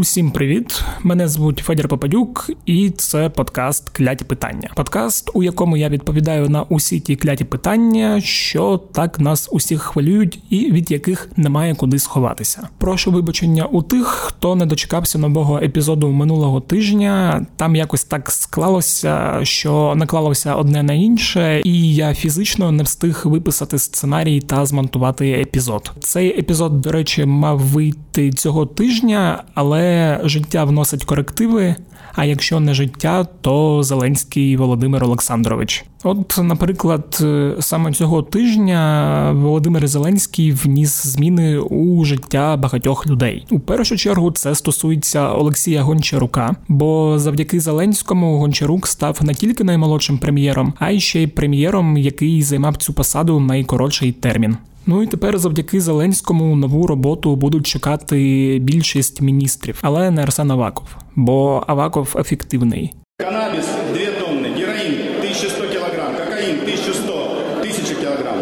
Усім привіт! Мене звуть Федір Попадюк, і це подкаст Кляті питання. Подкаст, у якому я відповідаю на усі ті кляті питання, що так нас усіх хвилюють, і від яких немає куди сховатися. Прошу вибачення у тих, хто не дочекався нового епізоду минулого тижня. Там якось так склалося, що наклалося одне на інше, і я фізично не встиг виписати сценарій та змонтувати епізод. Цей епізод, до речі, мав вийти цього тижня, але життя вносить корективи. А якщо не життя, то Зеленський Володимир Олександрович. От, наприклад, саме цього тижня Володимир Зеленський вніс зміни у життя багатьох людей. У першу чергу це стосується Олексія Гончарука, бо завдяки Зеленському Гончарук став не тільки наймолодшим прем'єром, а й ще й прем'єром, який займав цю посаду найкоротший термін. Ну і тепер завдяки Зеленському нову роботу будуть чекати більшість міністрів, але не Арсен Аваков, бо Аваков ефективний. Канабіс 2 тонни, героїн 1100 кг, кокаїн 1100, 1000 кг,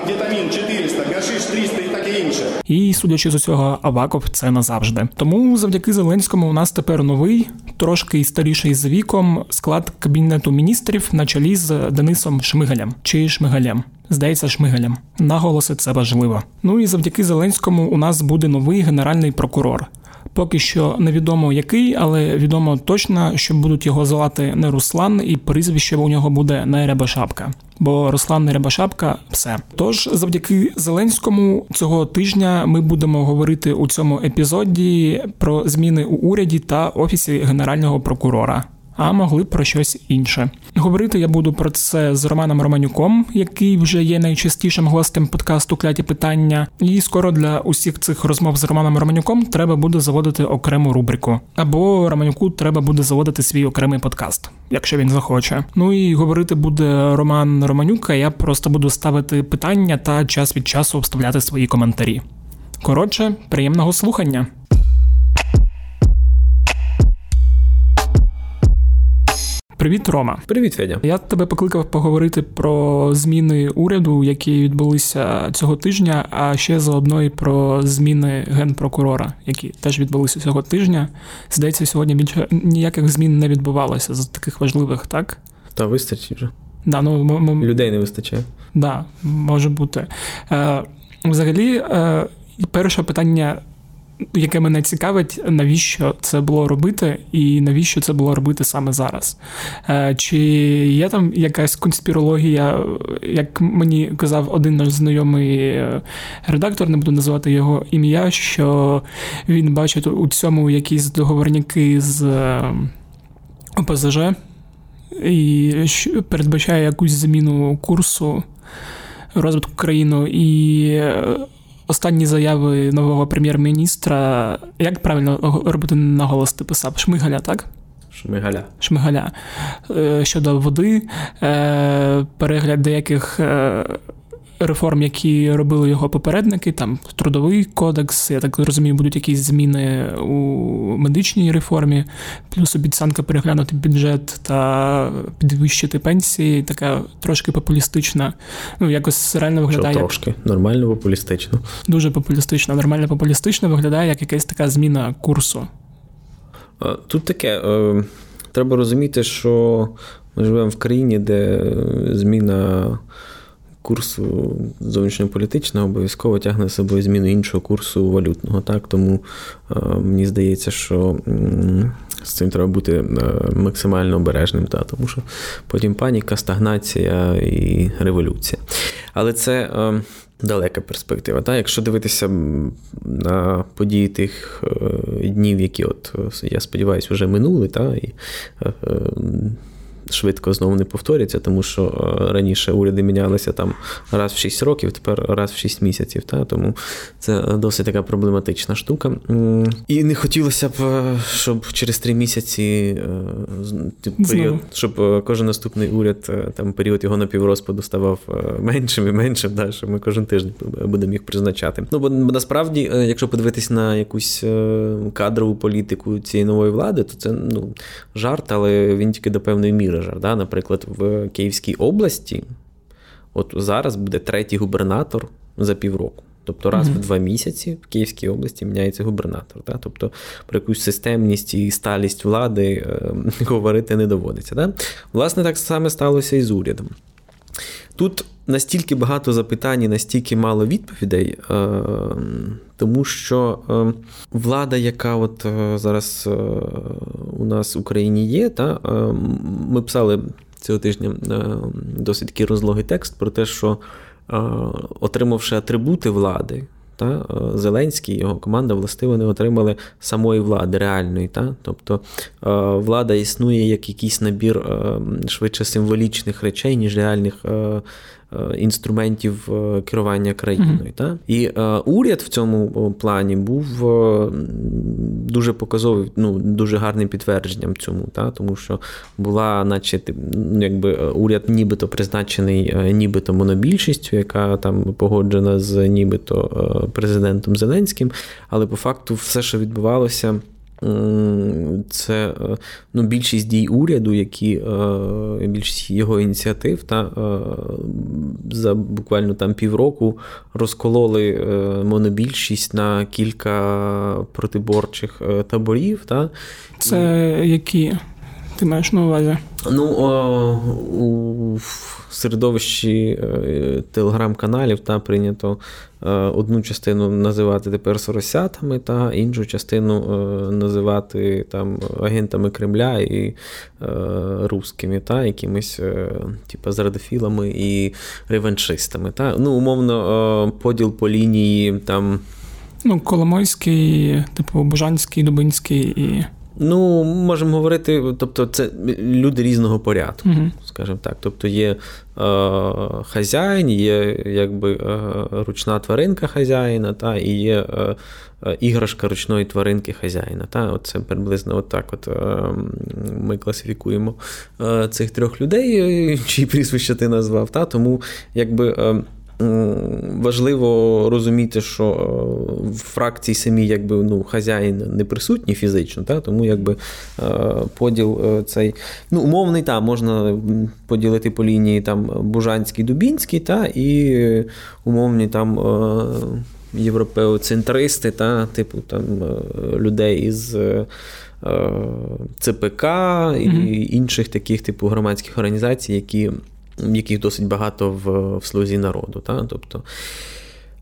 амфетамін 400, гашиш 300 і таке інше. І судячи з усього, Аваков це назавжди. Тому завдяки Зеленському у нас тепер новий, трошки старіший за віком склад кабінету міністрів на чолі з Денисом Шмигалем чи Шмигалем. Здається, Шмигалем. Наголоси це важливо. Ну і завдяки Зеленському у нас буде новий генеральний прокурор. Поки що невідомо який, але відомо точно, що будуть його звати не Руслан, і прізвище у нього буде не Рябошапка. Бо Руслан не Рябошапка – все. Тож, завдяки Зеленському, цього тижня ми будемо говорити у цьому епізоді про зміни у уряді та офісі генерального прокурора а могли про щось інше. Говорити я буду про це з Романом Романюком, який вже є найчастішим гостем подкасту Кляті питання. І скоро для усіх цих розмов з Романом Романюком треба буде заводити окрему рубрику. Або Романюку треба буде заводити свій окремий подкаст, якщо він захоче. Ну і говорити буде Роман Романюк, а я просто буду ставити питання та час від часу вставляти свої коментарі. Коротше, приємного слухання. Привіт, Рома. Привіт, Федя. Я тебе покликав поговорити про зміни уряду, які відбулися цього тижня, а ще заодно і про зміни генпрокурора, які теж відбулися цього тижня. Здається, сьогодні більше ніяких змін не відбувалося з таких важливих, так? Та вистачить вже. Да, ну, м- м- Людей не вистачає. Да, може бути. Е, Взагалі, е, перше питання яке мене цікавить, навіщо це було робити, і навіщо це було робити саме зараз? Е, чи є там якась конспірологія, як мені казав один наш знайомий е, редактор, не буду називати його ім'я, що він бачить у цьому якісь договорняки з е, ОПЗЖ і передбачає якусь зміну курсу розвитку країни і останні заяви нового прем'єр-міністра. Як правильно робити наголос ти писав? Шмигаля, так? Шмигаля. Шмигаля. Е, щодо води, е, перегляд деяких е, реформ, які робили його попередники, там трудовий кодекс, я так розумію, будуть якісь зміни у медичній реформі, плюс обіцянка переглянути бюджет та підвищити пенсії, така трошки популістична. Ну, якось реально виглядає. Що Трошки нормально популістично. Дуже популістично, нормально популістично виглядає як якась така зміна курсу. Тут таке. Е, треба розуміти, що ми живемо в країні, де зміна курсу зовнішньополітичного обов'язково тягне з собою зміну іншого курсу валютного. Так? Тому е, мені здається, що з цим треба бути е, максимально обережним, та, тому що потім паніка, стагнація і революція. Але це. Е, далека перспектива. Та? Якщо дивитися на події тих днів, які, от, я сподіваюся, вже минули, та? і швидко знову не повторяться, тому що е, раніше уряди мінялися там раз в 6 років, тепер раз в 6 місяців. Та? Тому це досить така проблематична штука. І не хотілося б, е, щоб через 3 місяці е, період, щоб кожен наступний уряд, там період його напіврозпаду ставав меншим і меншим, да? що ми кожен тиждень будемо їх призначати. Ну, бо насправді, якщо подивитись на якусь кадрову політику цієї нової влади, то це ну, жарт, але він тільки до певної міри менеджер. Да? Наприклад, в Київській області, от зараз буде третій губернатор за півроку. Тобто раз mm-hmm. в два місяці в Київській області міняється губернатор. Да? Тобто про якусь системність і сталість влади е, говорити не доводиться. Да? Власне, так саме сталося і з урядом. Тут настільки багато запитань, і настільки мало відповідей, е, тому що е, влада, яка от е, зараз у нас в Україні є, та ми писали цього тижня досить такий розлогий текст про те, що отримавши атрибути влади. Та, Зеленський і його команда властиво не отримали самої влади реальної. Та? Тобто влада існує як якийсь набір швидше символічних речей, ніж реальних Е, інструментів е, керування країною. Mm-hmm. Та? І е, уряд в цьому плані був дуже показовий, ну, дуже гарним підтвердженням цьому, та? тому що була, наче ну, якби уряд нібито призначений нібито монобільшістю, яка там погоджена з нібито президентом Зеленським, але по факту все, що відбувалося. Це е, ну, більшість дій уряду, які е, більшість його ініціатив та е, за буквально там півроку розкололи монобільшість на кілька протиборчих таборів. Та. Це які ти маєш на увазі? Ну, у середовищі телеграм-каналів та прийнято одну частину називати тепер соросятами, та іншу частину називати там агентами Кремля і русскими, та якимись типу, зрадофілами і реваншистами. Та? Ну, умовно, поділ по лінії там. Ну, Коломойський, типу, Божанський, Дубинський і. Ну, можемо говорити, тобто, це люди різного порядку, uh скажімо так. Тобто є е, хазяїн, є якби е, ручна тваринка хазяїна, та, і є е, е іграшка ручної тваринки хазяїна. Та, от Це приблизно от так от е, ми класифікуємо е, цих трьох людей, чиї прізвища ти назвав. Та, Тому якби. Важливо розуміти, що е, в фракції самі якби ну, хазяїн не присутній фізично, та? тому якби е, поділ е, цей ну, умовний, та, можна поділити по лінії там Бужанський, Дубінський, та, і умовні там європеоцентристи, та, типу там людей із. ЦПК і mm-hmm. інших таких типу громадських організацій, які яких досить багато в, в слузі народу. Та? Тобто,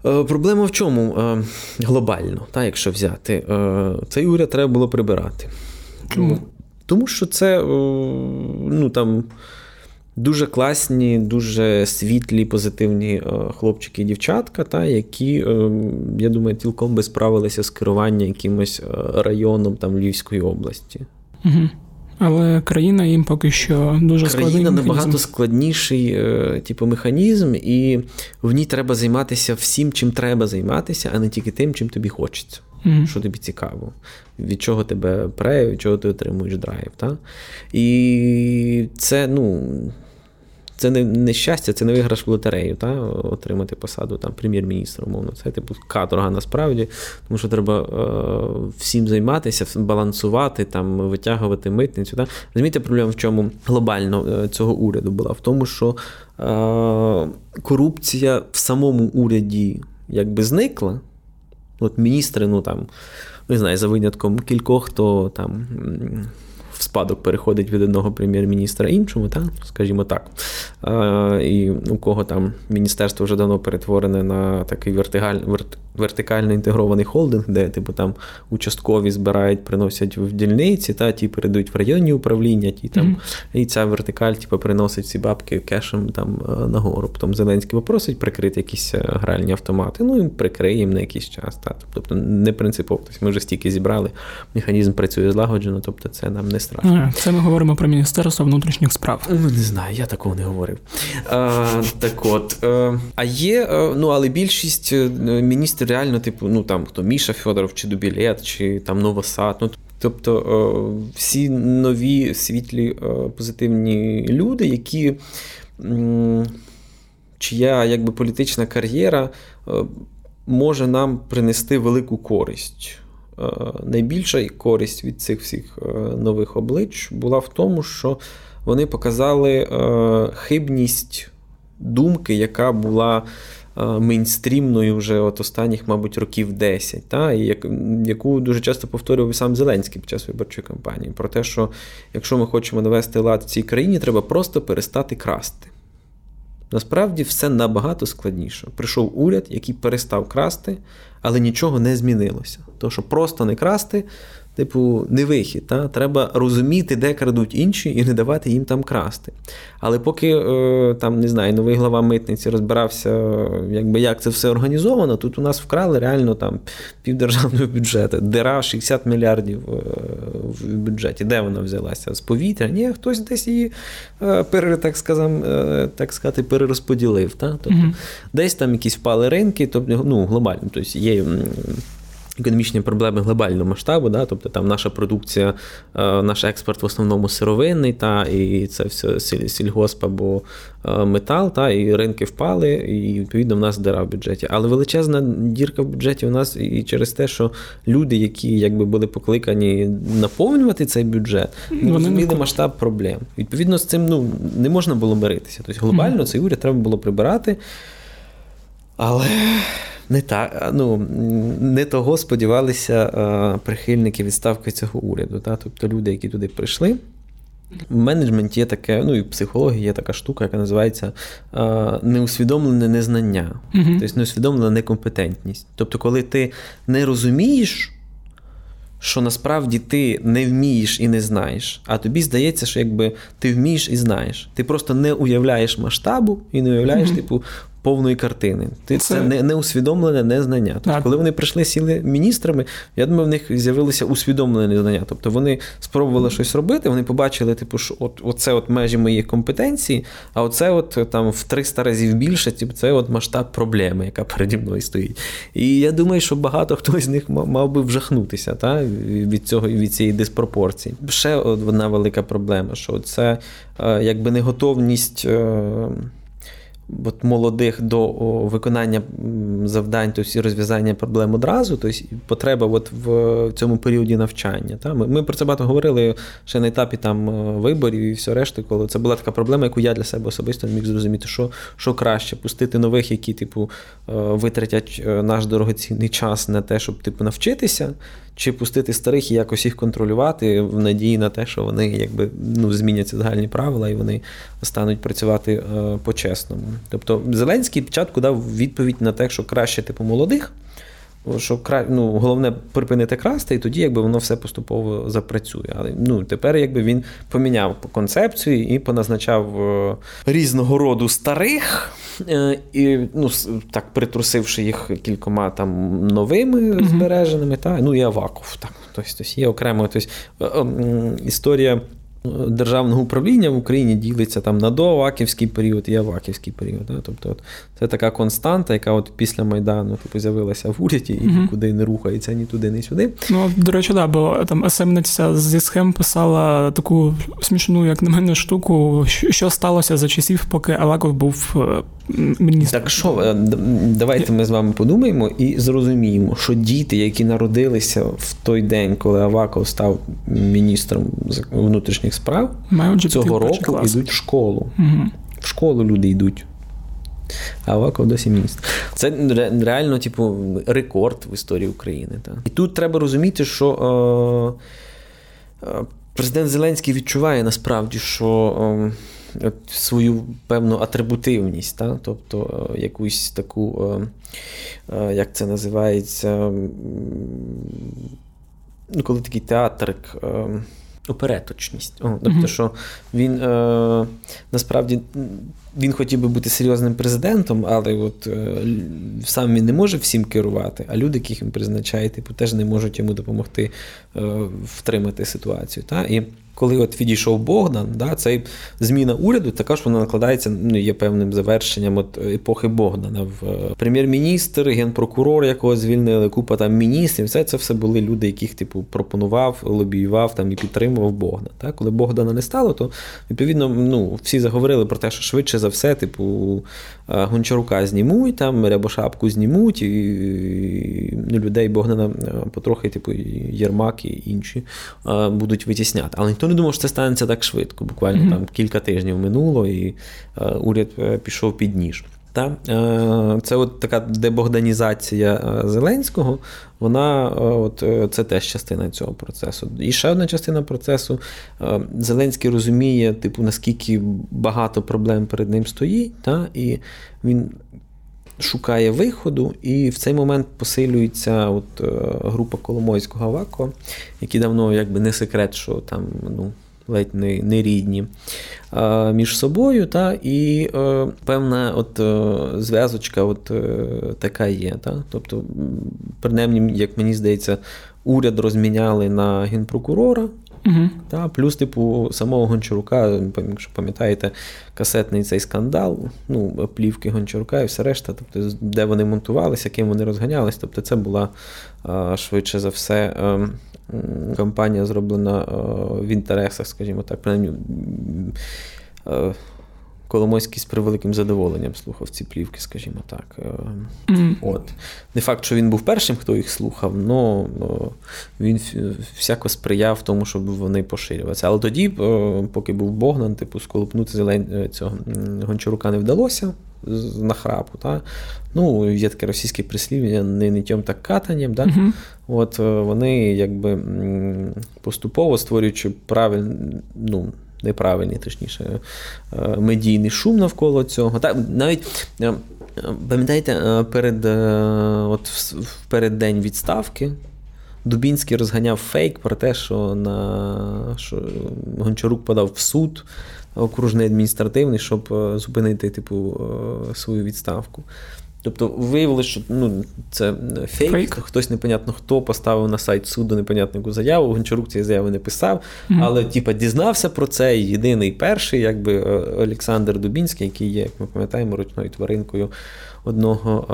е, Проблема в чому е, глобально, та, якщо взяти, е, цей уряд треба було прибирати. Чому? Тому що це ну, там, дуже класні, дуже світлі, позитивні хлопчики і дівчатка, та, які, я думаю, цілком би справилися з керуванням якимось районом там, Львівської області. Угу. Але країна їм поки що дуже складна. Країна набагато складніший е, типу, механізм, і в ній треба займатися всім, чим треба займатися, а не тільки тим, чим тобі хочеться. Mm-hmm. Що тобі цікаво, від чого тебе пре, від чого ти отримуєш драйв. Та? І це, ну, це не не щастя, це не виграш в лотерею, та? отримати посаду там прем'єр-міністра, умовно. Це типу каторга насправді, тому що треба е, всім займатися, балансувати, там, витягувати митницю. Та? Розумієте, проблема в чому глобально е, цього уряду була? В тому, що е, корупція в самому уряді якби зникла. От міністри, ну там, не знаю, за винятком кількох, хто там спадок переходить від одного прем'єр-міністра іншому, та, скажімо так. І у кого там міністерство вже давно перетворене на такий вертикаль, вертикально інтегрований холдинг, де типу там участкові збирають, приносять в дільниці, та ті передають в районні управління, ті там, mm-hmm. і ця вертикаль типу, приносить ці бабки кешем там нагору. Потім Зеленський попросить прикрити якісь е, гральні автомати. Ну і прикриє їм на якийсь час. Та. Тобто не принципово. Тобто Ми вже стільки зібрали, механізм працює злагоджено, тобто це нам не страшно. Це ми говоримо про Міністерство внутрішніх справ. Ну, Не знаю, я такого не говорив. А, Так от. Е, а є, е, ну але більшість міністрів реально, типу, ну там хто Міша Федоров, чи Дубілет, чи там Новосад. Ну, Тобто всі нові світлі позитивні люди, які. Чия якби політична кар'єра може нам принести велику користь. Найбільша користь від цих всіх нових облич була в тому, що вони показали хибність думки, яка була мейнстрімною вже от останніх, мабуть, років 10, та, і як, яку дуже часто повторював сам Зеленський під час виборчої кампанії, про те, що якщо ми хочемо навести лад в цій країні, треба просто перестати красти. Насправді все набагато складніше. Прийшов уряд, який перестав красти, але нічого не змінилося. Тому що просто не красти типу, не вихід. Та? Треба розуміти, де крадуть інші, і не давати їм там красти. Але поки е, там, не знаю, новий глава митниці розбирався, якби як це все організовано, тут у нас вкрали реально там півдержавного бюджету, дира 60 мільярдів е, в бюджеті. Де вона взялася? З повітря? Ні, хтось десь її е, так сказам, так сказати, перерозподілив. Та? Тобто, mm Десь там якісь впали ринки, тобто ну, глобально. Тобто є економічні проблеми глобального масштабу, да, тобто там наша продукція, е, наш експорт в основному сировинний, та, і це все сільгосп або е, метал, та, і ринки впали, і відповідно в нас дира в бюджеті. Але величезна дірка в бюджеті у нас і через те, що люди, які якби були покликані наповнювати цей бюджет, не розуміли масштаб проблем. Відповідно, з цим ну, не можна було миритися. Тобто глобально цей уряд треба було прибирати. Але не так, ну, не того сподівалися прихильники відставки цього уряду. Та? Тобто люди, які туди прийшли. В менеджменті є таке, ну і в психології є така штука, яка називається неусвідомлене незнання, uh-huh. тобто неусвідомлена некомпетентність. Тобто, коли ти не розумієш, що насправді ти не вмієш і не знаєш, а тобі здається, що якби ти вмієш і знаєш. Ти просто не уявляєш масштабу і не уявляєш, uh-huh. типу, повної картини. Ти це, це не, не усвідомлене незнання. Тобто, так. коли вони прийшли сіли міністрами, я думаю, в них з'явилося усвідомлене незнання. Тобто вони спробували щось робити, вони побачили, типу, що от оце от межі моєї компетенції, а оце от там в 300 разів більше, типу, це от масштаб проблеми, яка переді мною стоїть. І я думаю, що багато хто з них мав би вжахнутися та, від цього від цієї диспропорції. Ще одна велика проблема, що це е, якби неготовність. От молодих до виконання завдань, тобто розв'язання проблем одразу, тобто потреба от в цьому періоді навчання. Та? Ми, ми про це багато говорили ще на етапі там е, виборів і все решти, коли це була така проблема, яку я для себе особисто не міг зрозуміти, що що краще пустити нових, які типу е, витратять е, наш дорогоцінний час на те, щоб типу навчитися чи пустити старих і якось їх контролювати в надії на те, що вони якби ну, зміняться загальні правила і вони стануть працювати е, по-чесному. Тобто Зеленський спочатку дав відповідь на те, що краще типу молодих. Що ну, головне припинити красти, і тоді якби воно все поступово запрацює. Але ну, тепер якби він поміняв концепцію і поназначав е, різного роду старих, е, і ну, так притрусивши їх кількома там новими збереженими, та, ну і Аваков. Так, тобто, є окремо тобто, історія державного управління в Україні ділиться там на доаваківський період і аваківський період. Да? Тобто от, це така константа, яка от після Майдану типу, з'явилася в уряді і угу. нікуди не рухається ні туди, ні сюди. Ну, до речі, да, бо там СМниця зі схем писала таку смішну, як на мене, штуку, що сталося за часів, поки Аваков був е, міністром. Так що, е, давайте ми з вами подумаємо і зрозуміємо, що діти, які народилися в той день, коли Аваков став міністром внутрішніх справ Мають цього року йдуть в школу. Угу. В школу люди йдуть. А Аваков досі міністр. Це реально, типу, рекорд в історії України. Так. І тут треба розуміти, що е, е, президент Зеленський відчуває насправді, що. Е, Свою певну атрибутивність, та? тобто е, якусь таку, е, е, як це називається, ну, коли такий театрик опереточність. О, Тобто, mm-hmm. що він е, насправді він хотів би бути серйозним президентом, але от е, сам він не може всім керувати, а люди, яких він призначає, типу, теж не можуть йому допомогти е, втримати ситуацію. Та? І коли от відійшов Богдан, да, цей зміна уряду також вона накладається, ну, є певним завершенням от епохи Богдана. В е, прем'єр-міністр, генпрокурор, якого звільнили, купа там міністрів, все це все були люди, яких типу пропонував, лобіював там і підтримував Богдан. Так? Коли Богдана не стало, то відповідно ну, всі заговорили про те, що швидше за все, типу, е, Гончарука знімуть, там Рябошапку знімуть, і, і ну, людей Богдана е, потрохи, типу, Єрмак і інші будуть витісняти. Але ніхто не думав, що це станеться так швидко. Буквально mm-hmm. там кілька тижнів минуло, і е, уряд е, пішов під ніж. Та? Е, це от така дебогданізація е, Зеленського, вона е, от, це теж частина цього процесу. І ще одна частина процесу. Зеленський розуміє, типу, наскільки багато проблем перед ним стоїть, та? і він шукає виходу, і в цей момент посилюється от, група Коломойського Авако, які давно якби не секрет, що там ну, ледь не не рідні між собою, та, і е, певна от е, зв'язочка от е, така є. Та? Тобто, принаймні, як мені здається, уряд розміняли на генпрокурора. Угу. Та, Плюс, типу, самого Гончарука, якщо пам'ятаєте, касетний цей скандал, ну, плівки Гончарука і все решта, тобто, де вони монтувалися, ким вони розганялись. Тобто, це була швидше за все ем, кампанія зроблена е, в інтересах, скажімо так, принаймні. Е, Коломойський з превеликим задоволенням слухав ці плівки, скажімо так. Mm. От. Не факт, що він був першим, хто їх слухав, але він всяко сприяв тому, щоб вони поширювалися. Але тоді, поки був Богдан, типу, сколупнути зелень цього Гончарука не вдалося з нахрапу. Та? Ну, Є таке російське прислів'я не нітьом так катанням. Да? Uh-huh. От е, Вони якби поступово створюючи правильну, ну, неправильний, точніше, е, медійний шум навколо цього. Так, Навіть е, пам'ятаєте, перед от в переддень відставки. Дубінський розганяв фейк про те, що на що Гончарук подав в суд окружний адміністративний, щоб зупинити типу, свою відставку. Тобто виявилося, що ну, це фейк, фейк. хтось непонятно хто поставив на сайт суду непонятну заяву. Гончарук цієї заяви не писав, mm-hmm. але типа дізнався про це єдиний перший, якби е, Олександр Дубінський, який є, як ми пам'ятаємо, ручною тваринкою одного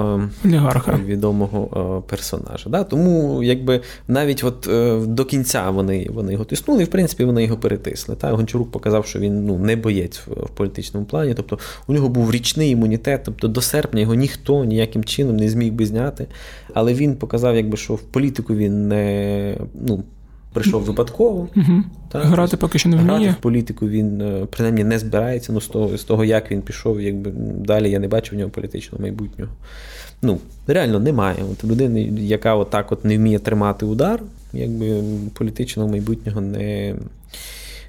е, Олігарха. відомого е, персонажа. Да? Тому якби навіть от е, до кінця вони вони його тиснули, і в принципі вони його перетисли. Та? Гончарук показав, що він ну, не боєць в, в політичному плані. Тобто у нього був річний імунітет, тобто до серпня його ніхто ніяким чином не зміг би зняти. Але він показав, якби, що в політику він не. ну, прийшов випадково. Угу. Так? Грати поки що не вміє. Грати в політику він е, принаймні не збирається. Ну, з того, з того, як він пішов, якби далі я не бачу в нього політичного майбутнього. Ну, реально немає. От людини, яка отак от не вміє тримати удар, якби політичного майбутнього не.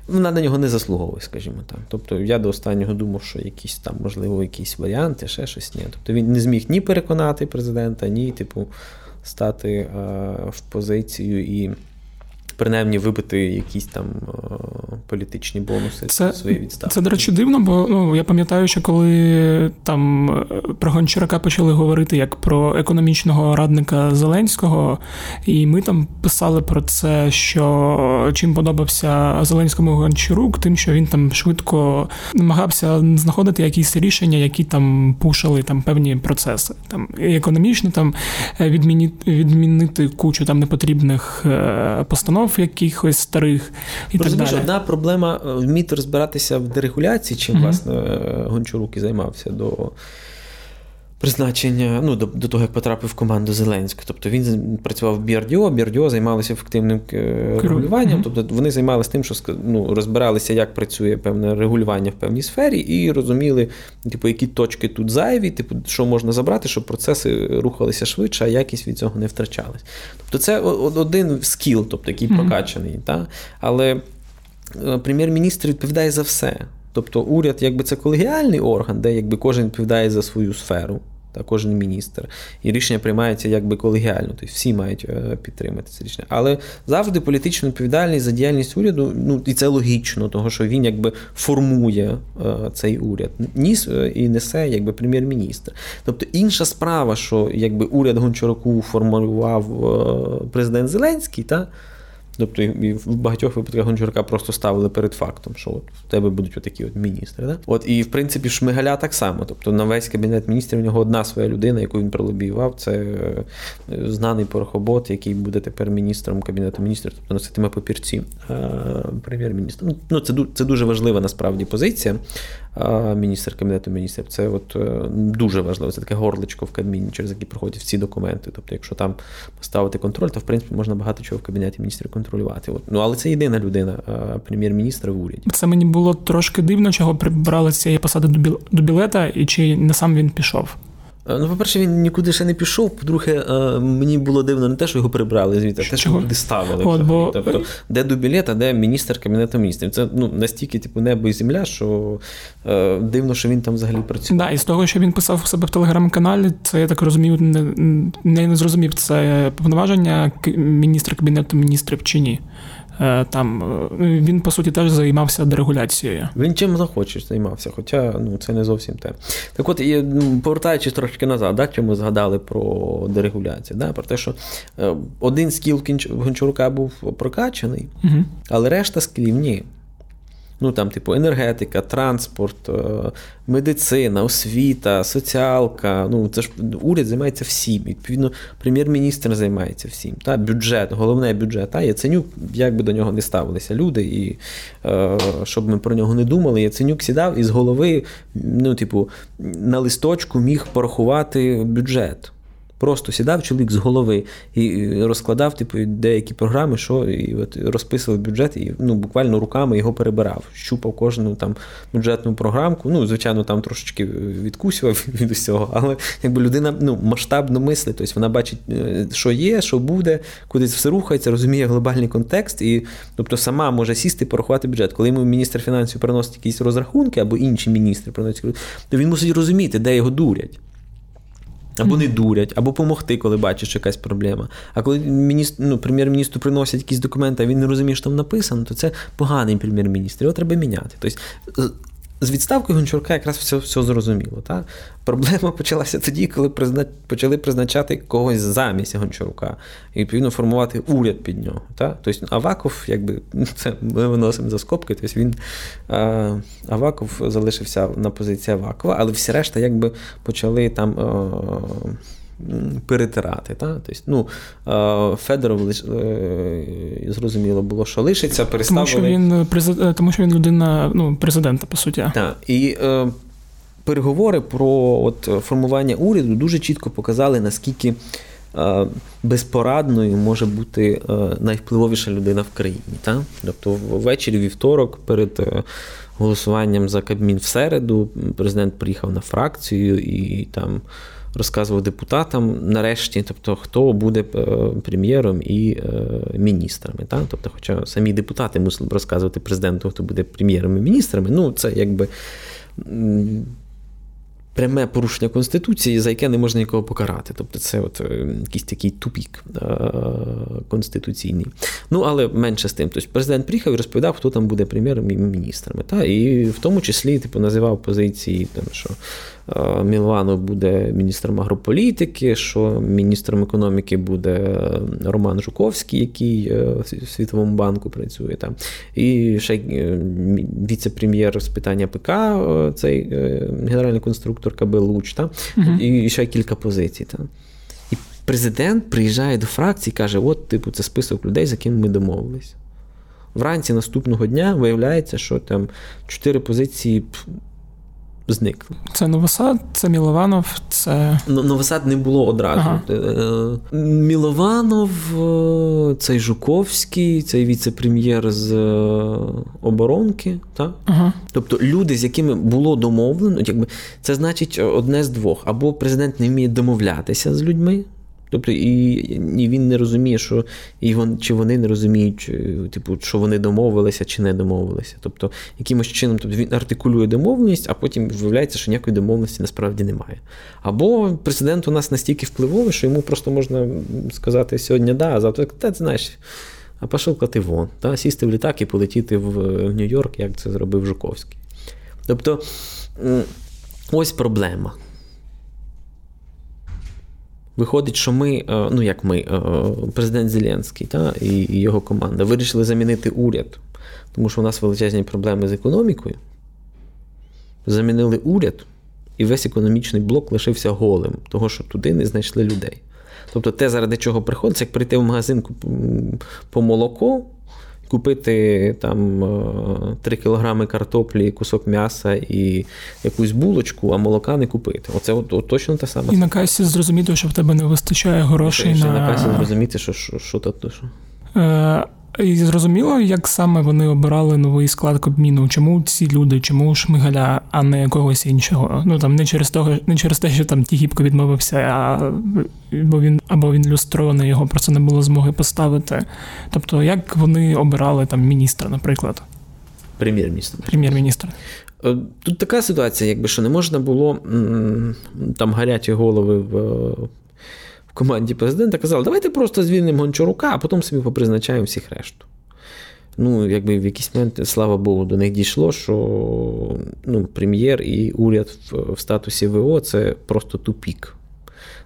Вона на нього не заслуговує, скажімо так. Тобто я до останнього думав, що якісь там, можливо, якісь варіанти, ще щось ні. Тобто він не зміг ні переконати президента, ні, типу, стати а, в позицію і принаймні вибити якісь там е, політичні бонуси це, свої відставки. Це, до речі, дивно, бо ну, я пам'ятаю, що коли там е, про Гончарака почали говорити як про економічного радника Зеленського, і ми там писали про це, що чим подобався Зеленському Гончарук, тим, що він там швидко намагався знаходити якісь рішення, які там пушили там певні процеси. Там економічно там відмінити, відмінити кучу там непотрібних е, постанов постанов якихось старих і так далі. Одна проблема е, вміти розбиратися в дерегуляції, чим, mm-hmm. власне, Гончарук і займався до призначення ну, до до того, як потрапив в команду Зеленського. Тобто він працював в Бірдіо, Бірдіо займалися ефективним е, регулюванням. Mm-hmm. Тобто вони займалися тим, що ну, розбиралися, як працює певне регулювання в певній сфері, і розуміли, типу, які точки тут зайві, типу, що можна забрати, щоб процеси рухалися швидше, а якість від цього не втрачалась. Тобто, це один скіл, тобто який mm-hmm. прокачаний. Та? Але е, прем'єр-міністр відповідає за все. Тобто уряд, якби це колегіальний орган, де якби кожен відповідає за свою сферу та кожен міністр. І рішення приймається якби колегіально, тобто всі мають е, підтримати це рішення. Але завжди політична відповідальність за діяльність уряду, ну і це логічно, тому що він якби формує е, цей уряд, ніс е, і несе якби прем'єр-міністр. Тобто інша справа, що якби уряд Гончаруку формулював президент Зеленський, та. Тобто і в багатьох випадках Гончарука просто ставили перед фактом, що от в тебе будуть отакі от міністри. Да? От І в принципі Шмигаля так само. Тобто на весь кабінет міністрів у нього одна своя людина, яку він пролобіював, це е, знаний порохобот, який буде тепер міністром кабінету міністрів, тобто носитиме папірці прем'єр-міністр. Ну, Це це дуже важлива насправді позиція. Міністр кабінету міністрів. Це от е, дуже важливо. Це таке горличко в Кабміні, через які проходять всі документи. Тобто, якщо там поставити контроль, то в принципі можна багато чого в кабінеті міністрів контролювати. От. Ну але це єдина людина, прем'єр-міністр в уряді. Це мені було трошки дивно, чого прибрали з цієї посади до білета, і чи не сам він пішов. Е, ну, по-перше, він нікуди ще не пішов. По-друге, е, мені було дивно не те, що його прибрали звідти, а те, що його ставили. От, бо... Тобто, де дубілет, а де міністр кабінету міністрів. Це ну, настільки типу, небо і земля, що е, дивно, що він там взагалі працює. Да, і з того, що він писав у себе в телеграм-каналі, це я так розумію, не, не зрозумів, це повноваження міністра кабінету міністрів чи ні. Е, там е, він по суті теж займався дерегуляцією. Він чим захочеш займався, хоча ну це не зовсім те. Так, от ну, повертаючись трошки назад, да, чому згадали про дерегуляцію, да, про те, що е, один скіл Гончурука був прокачаний, угу. але решта скілів ні. Ну там, типу, енергетика, транспорт, е, медицина, освіта, соціалка. Ну це ж уряд займається всім. Відповідно, прем'єр-міністр займається всім. Та бюджет, головне бюджет. Та Яценюк, як би до нього не ставилися люди, і е, щоб ми про нього не думали, Яценюк сідав і з голови, ну, типу, на листочку міг порахувати бюджет. Просто сідав чоловік з голови і розкладав типу, деякі програми, що і от розписував бюджет, і ну, буквально руками його перебирав, щупав кожну там бюджетну програмку. Ну, звичайно, там трошечки відкусював від усього, але якби людина ну, масштабно мислить, тобто вона бачить, е, що є, що буде, кудись все рухається, розуміє глобальний контекст, і тобто сама може сісти і порахувати бюджет. Коли йому міністр фінансів приносить якісь розрахунки або інші міністри приносять, то він мусить розуміти, де його дурять. Або не дурять, або допомогти, коли бачиш що якась проблема. А коли міністр, ну, прем'єр-міністру приносять якісь документи, а він не розуміє, що там написано, то це поганий прем'єр-міністр. Його треба міняти. Тобто з відставкою Гончурка якраз все все зрозуміло. Так? Проблема почалася тоді, коли призна... почали призначати когось замість Гончарука і відповідно формувати уряд під нього. Так? Тобто Аваков, якби це ми виносимо за скобки, тобто він Аваков залишився на позиції Авакова, але всі решта якби почали там перетирати. Та? Тобто, ну, Федоров е, зрозуміло було, що лишиться, переставили. Тому що він е, тому що він людина ну, президента, по суті. Так. І е, переговори про от, формування уряду дуже чітко показали, наскільки. Е, безпорадною може бути найвпливовіша людина в країні. Так? Тобто ввечері вівторок перед голосуванням за Кабмін в середу президент приїхав на фракцію і там розказував депутатам нарешті, тобто хто буде е, прем'єром і е, міністрами. Так? Тобто, Хоча самі депутати мусили б розказувати президенту, хто буде прем'єром і міністрами, ну це якби пряме порушення Конституції, за яке не можна нікого покарати. Тобто це от е, якийсь такий тупік конституційний. Ну, але менше з тим. Тобто Президент приїхав і розповідав, хто там буде прем'єром і міністрами. Та? І в тому числі типу, називав позиції, там, що е, Мілванов буде міністром агрополітики, що міністром економіки буде Роман Жуковський, який в Світовому банку працює. Там. І ще віце-прем'єр з питання ПК, цей генеральний конструктор доктор Кабелуч, та? Угу. і ще кілька позицій. Та? І президент приїжджає до фракції і каже: от, типу, це список людей, з якими ми домовились. Вранці наступного дня виявляється, що там чотири позиції зник. Це Новосад, це Мілованов, це. Новосад не було одразу. Ага. Е, е, Мілованов, е, цей Жуковський, цей віце-прем'єр з оборонки. Так? Ага. Тобто люди, з якими було домовлено, якби це значить одне з двох. Або президент не вміє домовлятися з людьми. Тобто і і він не розуміє, що і вон, чи вони не розуміють, типу, що вони домовилися чи не домовилися. Тобто, якимось чином тобто він артикулює домовленість, а потім виявляється, що ніякої домовленості насправді немає. Або президент у нас настільки впливовий, що йому просто можна сказати сьогодні да, а завтра ти знаєш. А пішов ти вон, та, сісти в літак і полетіти в, в Нью-Йорк, як це зробив Жуковський. Тобто ось проблема. Виходить, що ми, е, ну як ми, е, президент Зеленський та, і його команда вирішили замінити уряд, тому що у нас величезні проблеми з економікою. Замінили уряд, і весь економічний блок лишився голим, того що туди не знайшли людей. Тобто, те, заради чого приходиться, як прийти в магазин по молоко купити там 3 кілограми картоплі, кусок м'яса і якусь булочку, а молока не купити. Оце от, от точно те саме. І на касі зрозуміти, що в тебе не вистачає грошей. На... на касі зрозуміти, що що, що. Що. І зрозуміло, як саме вони обирали новий склад Кабміну? Чому ці люди, чому Шмигаля, а не когось іншого? Ну там не через того, не через те, що там Тігіпко відмовився, а бо він або він люстрований, його просто не було змоги поставити. Тобто, як вони обирали там міністра, наприклад? Прем'єр-міністр. Прем'єр-міністр. Е, тут така ситуація, якби що не можна було там гарячі голови в команді президента казали, давайте просто звільнимо Гончарука, а потім собі попризначаємо всіх решту. Ну, якби в якийсь момент, слава Богу, до них дійшло, що ну, прем'єр і уряд в, в статусі ВО це просто тупік.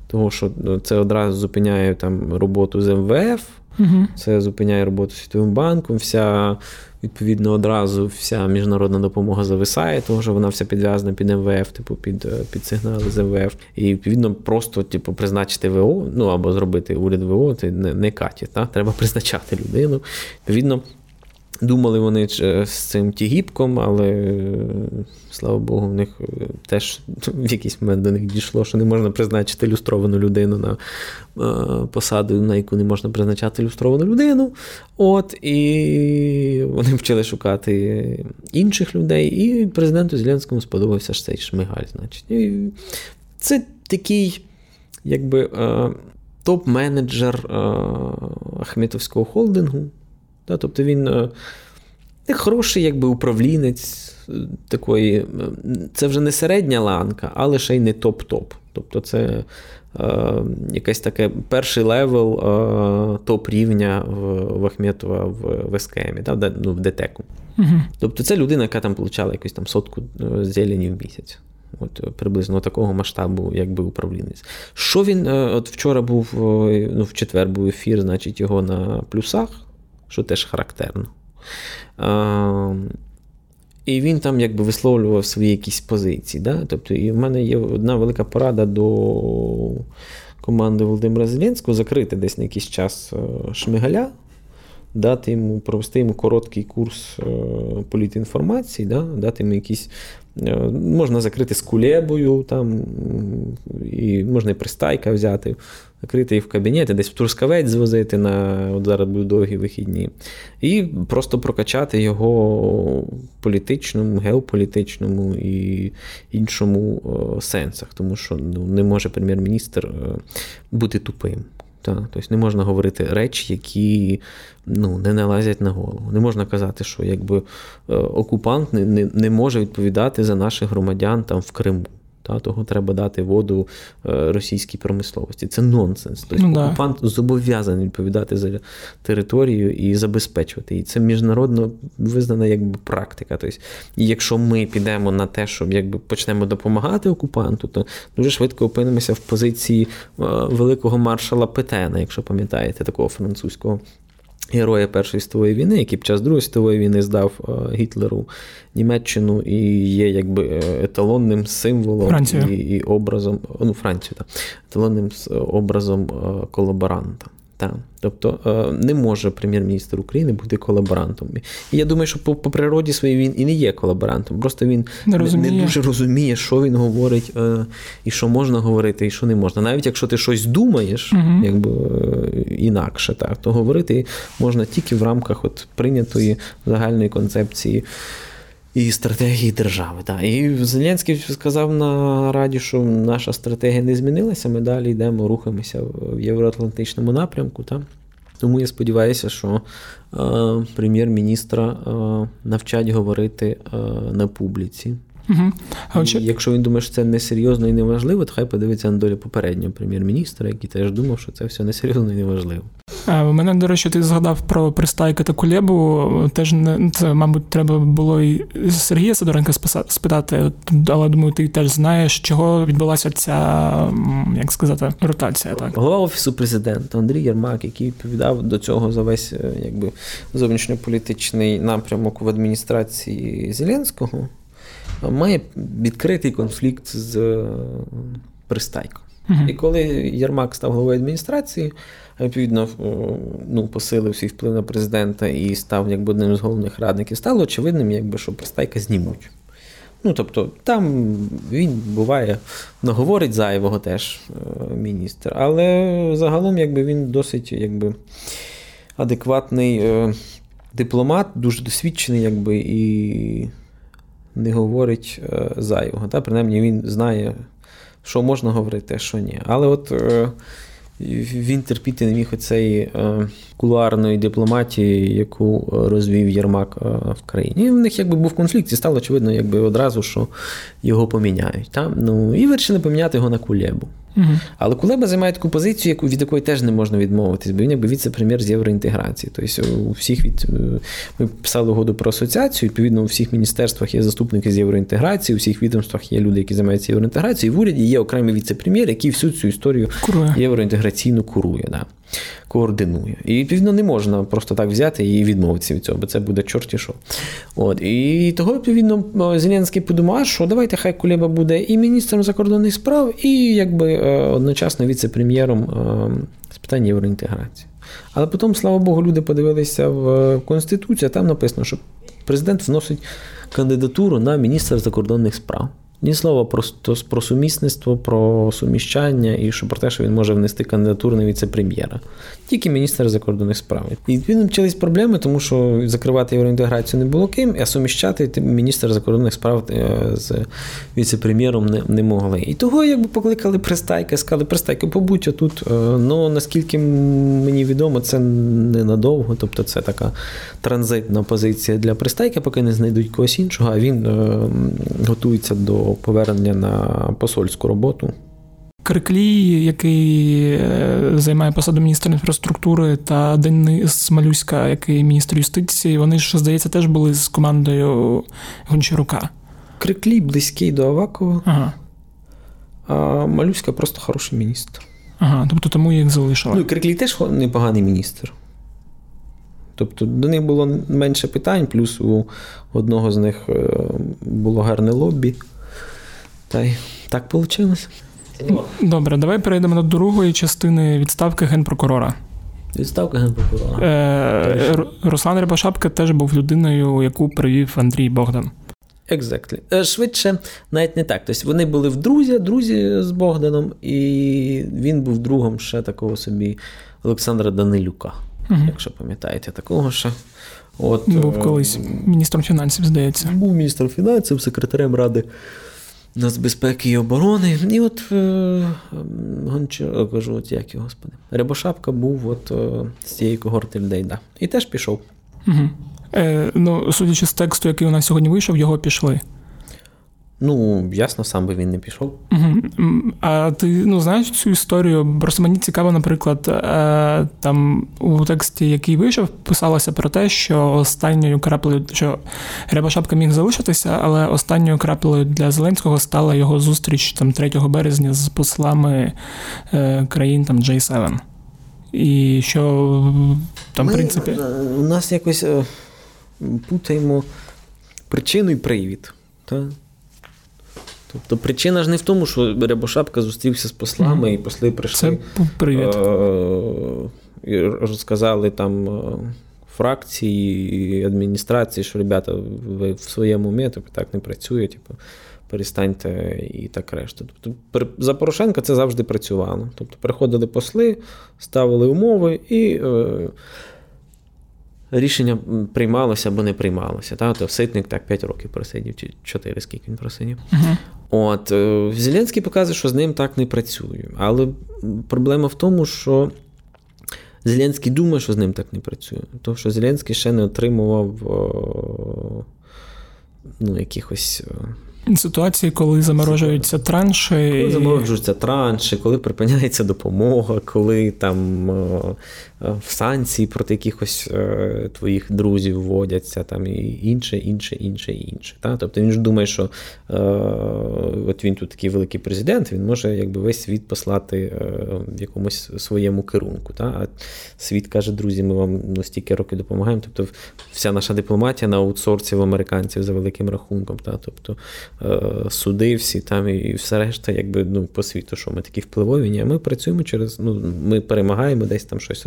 Тому що ну, це одразу зупиняє там роботу з МВФ, угу. це зупиняє роботу з Світовим банком, вся відповідно одразу вся міжнародна допомога зависає, тому що вона вся підв'язана під МВФ, типу під е, під сигнали з МВФ. І відповідно просто типу, призначити ВО, ну або зробити уряд ВО, це не, не каті. Та? Треба призначати людину. Відповідно, Думали вони е, з цим тігіпком, але слава Богу, в них е, теж в якийсь момент до них дійшло, що не можна призначити ілюстровану людину на е, посаду, на яку не можна призначати ілюстровану людину. От, І вони почали шукати інших людей, і президенту Зеленському сподобався ж цей Шмигаль. Значить. І Це такий, якби топ-менеджер Ахметовського холдингу. Да, Тобто він е, хороший якби управлінець е, такої, е, це вже не середня ланка, але ще й не топ-топ. Тобто це е, якийсь таке перший level е, топ-рівня в, в Ахметова в, в СКМі, да, в, ну, в ДТЕКу. Угу. Тобто це людина, яка там отримала якусь там сотку зелені в місяць. От Приблизно такого масштабу, якби управлінець. Що він от вчора був, ну, в четвер був ефір, значить, його на плюсах що теж характерно. А, І він там якби висловлював свої якісь позиції. Да? Тобто, і в мене є одна велика порада до команди Володимира Зеленського закрити десь на якийсь час е, Шмигаля, дати йому провести йому короткий курс е, політінформації, да? дати йому якісь. Е, можна закрити з кулебою, там, і можна і пристайка взяти закрити їх в кабінеті, десь в Трускавець звозити на от зараз будуть довгі вихідні, і просто прокачати його політичному, геополітичному і іншому сенсах, тому що ну, не може прем'єр-міністр е, бути тупим. Та, тобто не можна говорити речі, які ну, не налазять на голову. Не можна казати, що якби е, окупант не, не, не може відповідати за наших громадян там в Криму. Та, Того треба дати воду е, російській промисловості. Це нонсенс. Тобто ну, окупант да. зобов'язаний відповідати за територію і забезпечувати. І це міжнародно визнана якби практика. Тобто, якщо ми підемо на те, щоб якби почнемо допомагати окупанту, то дуже швидко опинимося в позиції е, великого маршала Петена, якщо пам'ятаєте, такого французького героя Першої світової війни, який під час Другої світової війни здав е, Гітлеру Німеччину і є якби е, еталонним символом і, і образом, ну Францію, так, еталонним образом е, колаборанта. Так. Тобто не може прем'єр-міністр України бути колаборантом. І я думаю, що по, по природі своїй він і не є колаборантом. Просто він не, не, не дуже розуміє, що він говорить, і що можна говорити, і що не можна. Навіть якщо ти щось думаєш, угу. якби інакше, так, то говорити можна тільки в рамках от прийнятої загальної концепції. І стратегії держави. Так. І Зеленський сказав на раді, що наша стратегія не змінилася. Ми далі йдемо, рухаємося в євроатлантичному напрямку. Так. Тому я сподіваюся, що е, прем'єр-міністра е, навчать говорити е, на публіці. Угу. А і Якщо він думає, що це несерйозно і неважливо, то хай подивиться на долю попереднього прем'єр-міністра, який теж думав, що це все несерйозно і неважливо. А, мене, до речі, ти згадав про пристайка та кулебу. Теж не це, мабуть, треба було і Сергія Сидоренка спитати, але думаю, ти теж знаєш, чого відбулася ця, як сказати, ротація. Так, голова офісу президента Андрій Єрмак, який відповідав до цього за весь е, якби зовнішньополітичний напрямок в адміністрації Зеленського має відкритий конфлікт з е, пристайком. Uh-huh. І коли Єрмак став головою адміністрації, відповідно ну, посилив свій вплив на президента і став якби одним з головних радників, стало очевидним, якби, що Пристайка знімуть. Ну, тобто, там він буває, наговорить зайвого теж е, міністр, але загалом якби, він досить якби, адекватний е, дипломат, дуже досвідчений, якби, і не говорить е, зайвого. Та? Принаймні він знає, що можна говорити, а що ні. Але от він терпіти не міг оцеї е, кулуарної дипломатії, яку розвів Єрмак е, в країні. І в них якби був конфлікт, і стало очевидно, якби одразу, що його поміняють. Та? Ну, І вирішили поміняти його на Кулебу. Угу. Але Кулеба займає таку позицію, яку від якої теж не можна відмовитись, бо він якби віце-прем'єр з євроінтеграції. Тобто у всіх від е, ми писали угоду про асоціацію. Відповідно, у всіх міністерствах є заступники з євроінтеграції, у всіх відомствах є люди, які займаються євроінтеграцією. І в уряді є окремий віце-прем'єр, який всю цю історію курує. євроінтеграційну курує. Да координує. І відповідно не можна просто так взяти і відмовитися від цього, бо це буде чорті що. От. І того, відповідно, Зеленський подумав, що давайте хай Кулеба буде і міністром закордонних справ, і якби е, одночасно віце-прем'єром е, з питань євроінтеграції. Але потім, слава Богу, люди подивилися в Конституцію, а там написано, що президент вносить кандидатуру на міністра закордонних справ. Ні слова про про сумісництво, про суміщання і що про те, що він може внести кандидатуру на віце-прем'єра. Тільки міністр закордонних справ. І відповідно почались проблеми, тому що закривати євроінтеграцію не було ким, а суміщати міністр закордонних справ е, з віце-прем'єром не не могли. І того, якби покликали Пристайка, сказали, Пристайка, побудь отут. Е, ну наскільки мені відомо, це ненадовго, тобто це така транзитна позиція для Пристайка, поки не знайдуть когось іншого, а він е, готується до повернення на посольську роботу. Криклій, який е, займає посаду міністра інфраструктури, та Денис Малюська, який міністр юстиції, вони ж, здається, теж були з командою Гончарука. Криклій близький до Авакова, ага. а Малюська просто хороший міністр. Ага, тобто тому їх залишили. Ну, Криклій теж непоганий міністр. Тобто до них було менше питань, плюс у одного з них е, було гарне лобі. Та й так вийшло. Добре, давай перейдемо до другої частини відставки генпрокурора. Відставка генпрокурора. Е, Руслан Рябошапка теж був людиною, яку привів Андрій Богдан. Exactly. Швидше, навіть не так. Тобто вони були в друзі, друзі з Богданом, і він був другом ще такого собі Олександра Данилюка, угу. якщо пам'ятаєте, такого ще. От, Був е, колись міністром фінансів, здається. Був міністром фінансів, секретарем ради нацбезпеки і оборони. І от е, Гончар, кажу, от як його, господи. Рябошапка був от е, з цієї когорти людей, да. І теж пішов. Угу. Е, Ну, судячи з тексту, який у нас сьогодні вийшов, його пішли. Ну, ясно, сам би він не пішов. Угу. А ти ну, знаєш цю історію? Просто мені цікаво, наприклад, е, там у тексті, який вийшов, писалося про те, що останньою краплею, що Рябошапка міг залишитися, але останньою краплею для Зеленського стала його зустріч там 3 березня з послами е, країн там J7. І що там, Ми, в принципі. У нас якось е, путаємо причину і привід. Так? Тобто причина ж не в тому, що Рябошапка зустрівся з послами, mm-hmm. і посли прийшли Це привіт. Е- і розказали там е, фракції і адміністрації, що ребята, ви в своєму умі, тобто так не працює, типу, перестаньте і так решта. Тобто За Порошенка це завжди працювало. Тобто приходили посли, ставили умови і. Е- рішення приймалося або не приймалося. Та? То Ситник так 5 років просидів, чи 4, скільки він просидів. Uh-huh. От, е, Зеленський показує, що з ним так не працює. Але проблема в тому, що Зеленський думає, що з ним так не працює. Тому що Зеленський ще не отримував ну, якихось. Ситуації, коли заморожуються транші. Коли заморожуються транші, коли припиняється допомога, коли там санкції проти якихось твоїх друзів вводяться, там і інше, інше, інше, інше. Та? Тобто він ж думає, що от він тут такий великий президент, він може якби весь світ послати в якомусь своєму керунку. Та? А світ каже, друзі, ми вам ну, стільки років допомагаємо. Тобто вся наша дипломатія на аутсорсі в американців за великим рахунком. Та? Тобто суди всі там і все решта, якби ну, по світу, що ми такі впливові. Ні, ми працюємо через, ну, ми перемагаємо десь там щось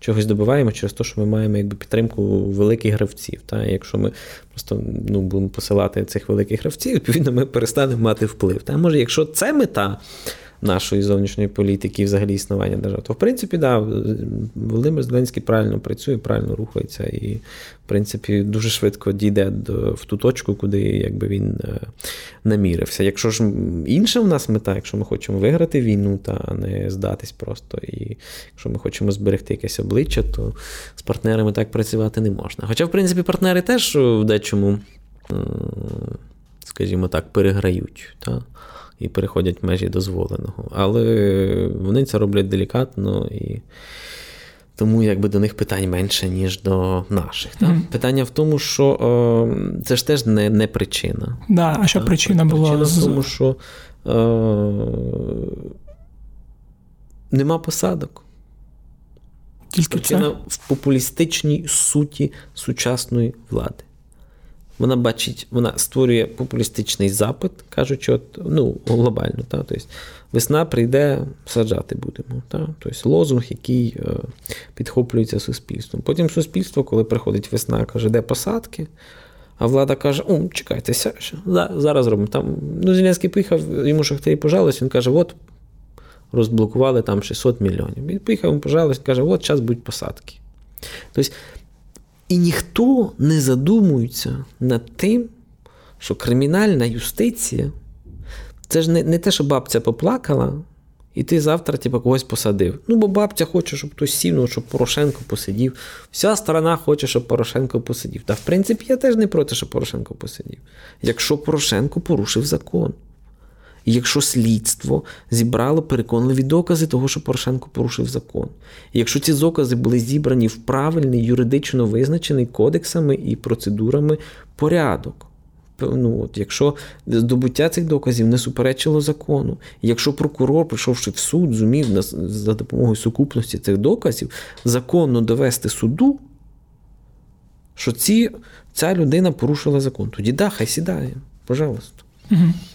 чогось добиваємо через те, що ми маємо якби підтримку великих гравців. Та? Якщо ми просто ну, будемо посилати цих великих гравців, відповідно, ми перестанемо мати вплив. Та? Може, якщо це мета нашої зовнішньої політики і взагалі існування держави. То в принципі, да, Володимир Зеленський правильно працює, правильно рухається і, в принципі, дуже швидко дійде до, в ту точку, куди якби він е, намірився. Якщо ж інша в нас мета, якщо ми хочемо виграти війну та не здатись просто, і якщо ми хочемо зберегти якесь обличчя, то з партнерами так працювати не можна. Хоча, в принципі, партнери теж в дечому. Скажімо так, переграють. Та? І переходять межі дозволеного. Але вони це роблять делікатно і. Тому якби до них питань менше, ніж до наших. Так? Mm-hmm. Питання в тому, що о, це ж теж не не причина. Да, А що так? причина була? Причина в тому, що о, нема посадок. Тільки Причина це? в популістичній суті сучасної влади. Вона бачить, вона створює популістичний запит, кажучи, от, ну, глобально. Та, тобто, Весна прийде, саджати будемо. Та? Тобто лозунг, який е, підхоплюється суспільством. Потім суспільство, коли приходить весна, каже, де посадки. А влада каже: О, чекайте, зараз робимо. Там, ну, Зеленський поїхав, йому шахтарі пожалуйся, він каже, от розблокували там 600 мільйонів. Він поїхав, йому пожалуйся, каже, от зараз будуть посадки. Тобто і ніхто не задумується над тим, що кримінальна юстиція це ж не не те, що бабця поплакала, і ти завтра типу, когось посадив. Ну, бо бабця хоче, щоб хтось сів, ну, щоб Порошенко посидів. Вся сторона хоче, щоб Порошенко посидів. Та в принципі, я теж не проти, щоб Порошенко посидів. Якщо Порошенко порушив закон. Якщо слідство зібрало переконливі докази того, що Порошенко порушив закон, якщо ці докази були зібрані в правильний юридично визначений кодексами і процедурами порядок. Ну, от, Якщо здобуття цих доказів не суперечило закону, якщо прокурор, прийшовши в суд, зумів за допомогою сукупності цих доказів законно довести суду, що ці, ця людина порушила закон, тоді да, хай сідає, пожалуйста.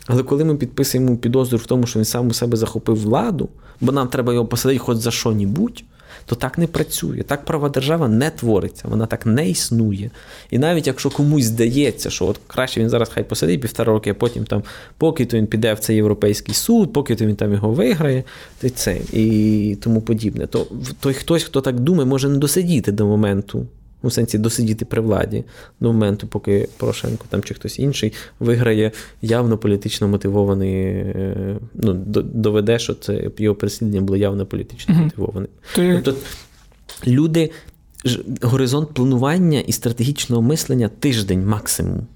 Але коли ми підписуємо підозру в тому, що він сам у себе захопив владу, бо нам треба його посадити хоч за що-нібудь, то так не працює. Так права держава не твориться, вона так не існує. І навіть якщо комусь здається, що от краще він зараз хай посадить півтора роки, а потім там, поки то він піде в цей європейський суд, поки то він там його виграє, то це і тому подібне. То той хтось, хто так думає, може не досидіти до моменту у сенсі досидіти при владі до моменту, поки Порошенко там чи хтось інший виграє явно політично мотивований, е, ну, доведе, що це його переслідування було явно політично угу. мотивоване. Тобто люди, горизонт планування і стратегічного мислення тиждень максимум.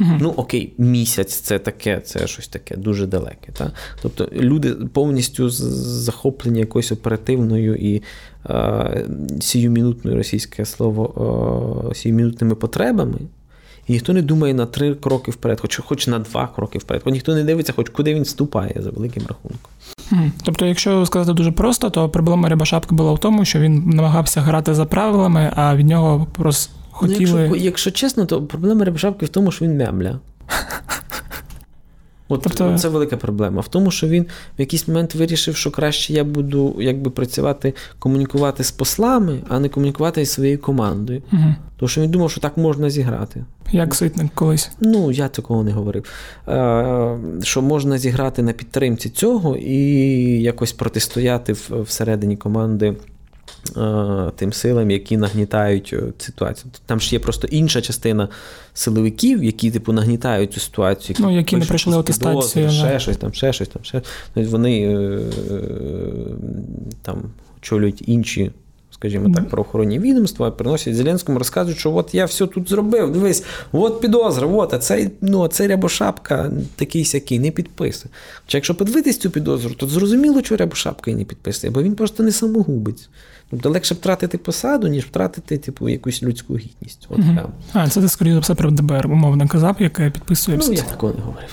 Угу. Ну, окей, місяць це таке, це щось таке дуже далеке. Та? Тобто люди повністю захоплені якоюсь оперативною і е, сіюмінутною російське слово е, сіюмінутними потребами. І ніхто не думає на три кроки вперед, хоч хоч на два кроки вперед. Хоч ніхто не дивиться, хоч куди він вступає за великим рахунком. Тобто, якщо сказати дуже просто, то проблема Рябошапки була в тому, що він намагався грати за правилами, а від нього просто хотіли. Ну, якщо, якщо чесно, то проблема Рябошапки в тому, що він мемля. От тобто... Це велика проблема. В тому, що він в якийсь момент вирішив, що краще я буду якби працювати, комунікувати з послами, а не комунікувати зі своєю командою. Угу. Тому що він думав, що так можна зіграти. Як Ситник колись? Ну, я такого не говорив. Е, Що можна зіграти на підтримці цього і якось протистояти всередині команди. Е, тим силам, які нагнітають е, ситуацію. Там ж є просто інша частина силовиків, які типу нагнітають цю ситуацію, ну, які не пройшли атестацію. Ще щось там, ще щось там, ще. Вони е, там очолюють інші скажімо так, правоохоронні відомства, приносять Зеленському, розказують, що от я все тут зробив. Дивись, от підозра, от, а цей ну, цей Рябошапка такий сякий не підписує. Чи якщо подивитись цю підозру, то зрозуміло, що Рябошапка і не підписує, бо він просто не самогубець. Тобто легше втратити посаду, ніж втратити типу, якусь людську гідність. От, угу. А, це ти скоріше все про ДБР, умовно казав, яке підписує. Ну, я такого не говорив.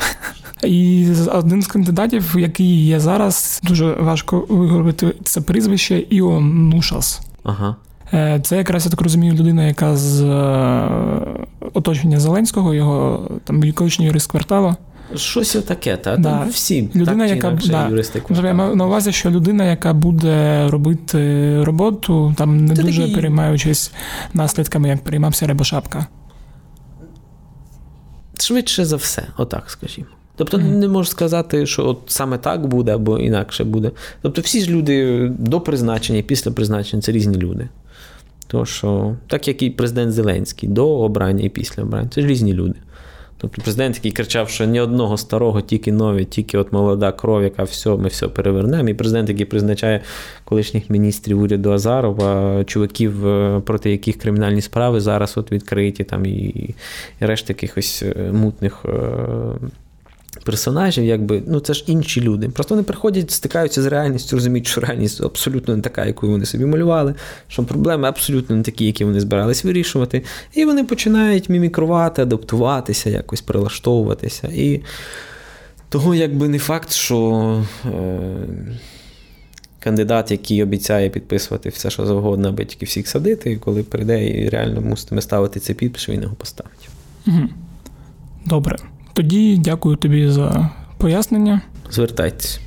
І один з кандидатів, який є зараз, дуже важко виговорити це прізвище Іон Нушас. Ага. Е, це якраз я так розумію, людина, яка з е, оточення Зеленського, його там колишній юрист кварталу. Щось таке, та да. там всі людина, так, яка да. Я маю на увазі, що людина, яка буде робити роботу, там не Це дуже такі... переймаючись наслідками, як переймався Рябошапка. Швидше за все, отак скажімо. Тобто mm-hmm. не можу сказати, що от саме так буде або інакше буде. Тобто, всі ж люди до призначення і після призначення це різні люди. То що, так як і президент Зеленський до обрання і після обрання, це ж різні люди. Тобто президент, який кричав, що ні одного старого, тільки нові, тільки от молода кров, яка все, ми все перевернемо. І президент, який призначає колишніх міністрів уряду Азарова, чуваків, е, проти яких кримінальні справи зараз от відкриті, там і, і решта якихось е, мутних. Персонажів, якби, ну це ж інші люди. Просто вони приходять, стикаються з реальністю, розуміють, що реальність абсолютно не така, яку вони собі малювали, що проблеми абсолютно не такі, які вони збирались вирішувати. І вони починають мімікрувати, адаптуватися, якось прилаштовуватися. І того, якби не факт, що. Е- Кандидат, який обіцяє підписувати все, що завгодно, аби тільки всіх садити, і коли прийде і реально муситиме ставити цей підпис, він його поставить. Добре. Тоді дякую тобі за пояснення. Звертайтесь.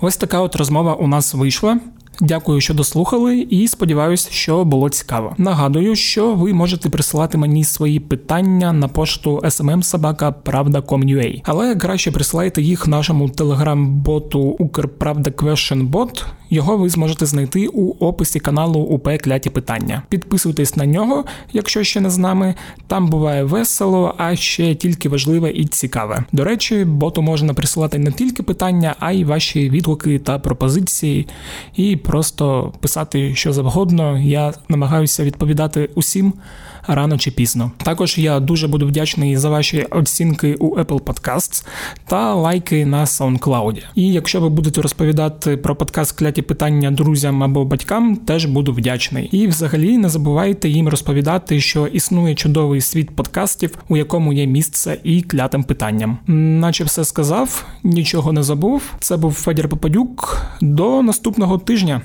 Ось така от розмова у нас вийшла. Дякую, що дослухали, і сподіваюся, що було цікаво. Нагадую, що ви можете присилати мені свої питання на пошту smmsobaka.pravda.com.ua. але краще присилайте їх нашому телеграм-боту Укрправда Question Bot. Його ви зможете знайти у описі каналу УП Кляті Питання. Підписуйтесь на нього, якщо ще не з нами. Там буває весело, а ще тільки важливе і цікаве. До речі, боту можна присилати не тільки питання, а й ваші відгуки та пропозиції. І просто писати що завгодно. Я намагаюся відповідати усім рано чи пізно. Також я дуже буду вдячний за ваші оцінки у Apple Podcasts та лайки на SoundCloud. І якщо ви будете розповідати про подкаст кляті питання друзям або батькам, теж буду вдячний. І взагалі не забувайте їм розповідати, що існує чудовий світ подкастів, у якому є місце і клятим питанням. Наче все сказав, нічого не забув. Це був Федір Попадюк. До наступного тижня.